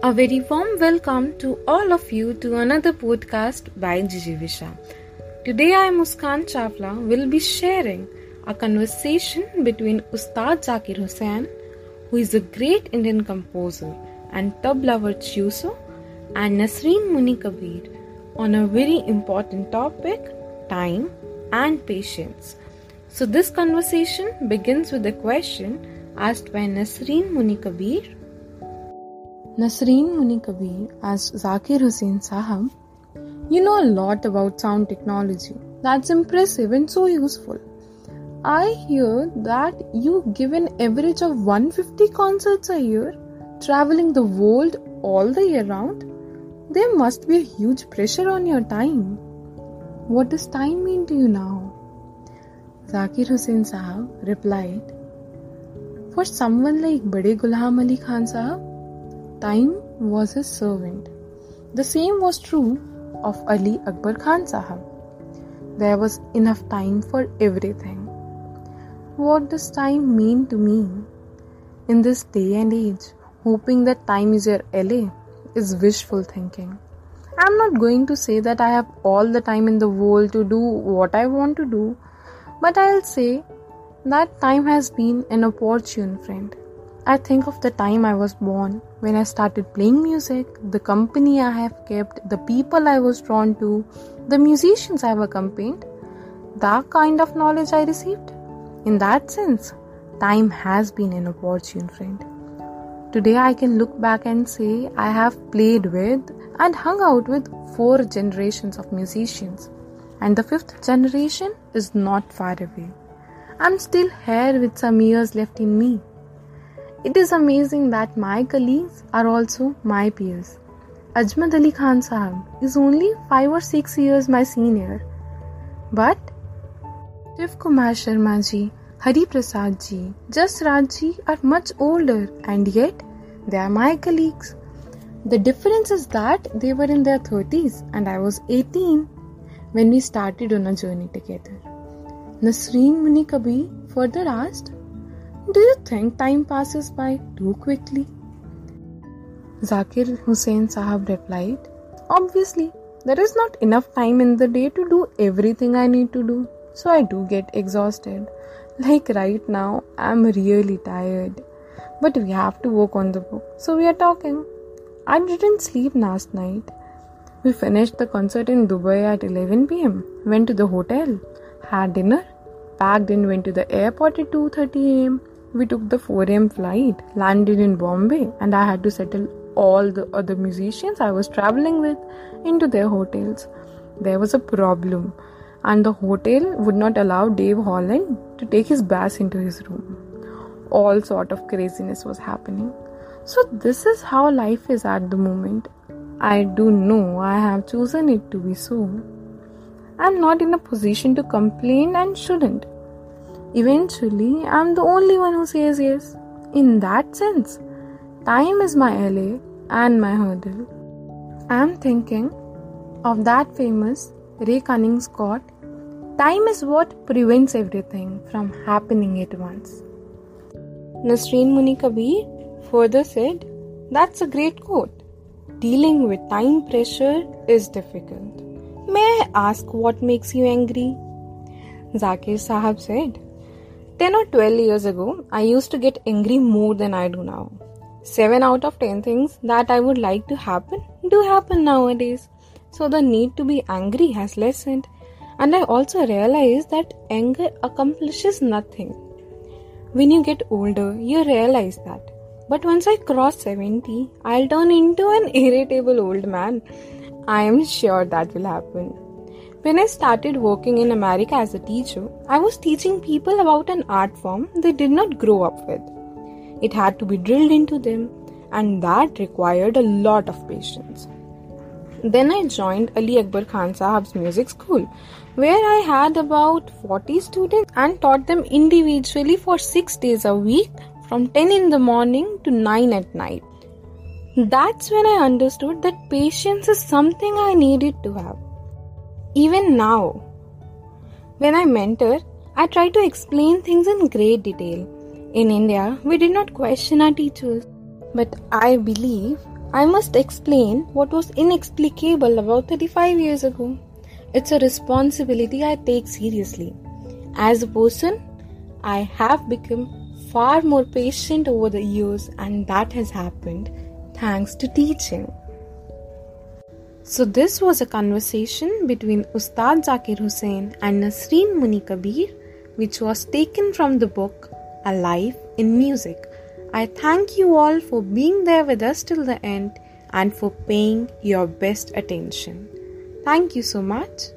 A very warm welcome to all of you to another podcast by Gigi Visha. Today I, Muskan Chawla, will be sharing a conversation between Ustad Zakir Hussain, who is a great Indian composer and tabla virtuoso, and Nasreen Muni Kabir on a very important topic time and patience. So, this conversation begins with a question asked by Nasreen Muni Kabir. Nasreen Muni Kabir asked Zakir Hussain Sahab, You know a lot about sound technology. That's impressive and so useful. I hear that you give an average of 150 concerts a year, traveling the world all the year round. There must be a huge pressure on your time. What does time mean to you now? Zakir Hussain Sahab replied, For someone like Bade Ghulam Ali Khan Sahab, time was his servant. The same was true of Ali Akbar Khan Sahab. There was enough time for everything. What does time mean to me? In this day and age, hoping that time is your LA is wishful thinking. I'm not going to say that I have all the time in the world to do what I want to do, but I'll say that time has been an opportune friend. I think of the time I was born, when I started playing music, the company I have kept, the people I was drawn to, the musicians I have accompanied, that kind of knowledge I received. In that sense, time has been an opportune friend. Today I can look back and say I have played with and hung out with four generations of musicians, and the fifth generation is not far away. I'm still here with some years left in me. It is amazing that my colleagues are also my peers. Amjad Ali Khan Sahab is only 5 or 6 years my senior. But Shiv Kumar Sharma ji Hari Prasad ji, Jas Raj ji are much older and yet they are my colleagues. The difference is that they were in their 30s and I was 18 when we started on a journey together. Nasreen Muni Kabir further asked, Do you think time passes by too quickly? Zakir Hussain Sahab replied, Obviously, there is not enough time in the day to do everything I need to do, so I do get exhausted. Like right now, I'm really tired. But we have to work on the book, so we are talking. I didn't sleep last night. We finished the concert in Dubai at 11 pm, went to the hotel, had dinner, packed and went to the airport at 2:30 am. We took the 4 am flight, landed in Bombay, and I had to settle all the other musicians I was traveling with into their hotels. There was a problem and the hotel would not allow Dave Holland to take his bass into his room. All sort of craziness was happening. So this is how life is at the moment. I do know I have chosen it to be so. I'm not in a position to complain and shouldn't. Eventually, I'm the only one who says yes. In that sense, time is my LA and my hurdle. I'm thinking of that famous Ray Cummings quote Time is what prevents everything from happening at once. Nasreen Muni Kabir further said, That's a great quote. Dealing with time pressure is difficult. May I ask what makes you angry? Zakir Sahab said, 10 or 12 years ago, I used to get angry more than I do now. 7 out of 10 things that I would like to happen do happen nowadays. So the need to be angry has lessened. And I also realize that anger accomplishes nothing. When you get older, you realize that. But once I cross 70, I'll turn into an irritable old man. I am sure that will happen. When I started working in America as a teacher, I was teaching people about an art form they did not grow up with. It had to be drilled into them, and that required a lot of patience. Then I joined Ali Akbar Khan Sahab's music school, where I had about 40 students and taught them individually for 6 days a week from 10 in the morning to 9 at night. That's when I understood that patience is something I needed to have. Even now, when I mentor, I try to explain things in great detail. In India, we did not question our teachers, but I believe I must explain what was inexplicable about 35 years ago. It's a responsibility I take seriously. As a person, I have become far more patient over the years, and that has happened thanks to teaching. So, this was a conversation between Ustad Zakir Hussain and Nasreen Muni Kabir, which was taken from the book A Life in Music. I thank you all for being there with us till the end and for paying your best attention. Thank you so much.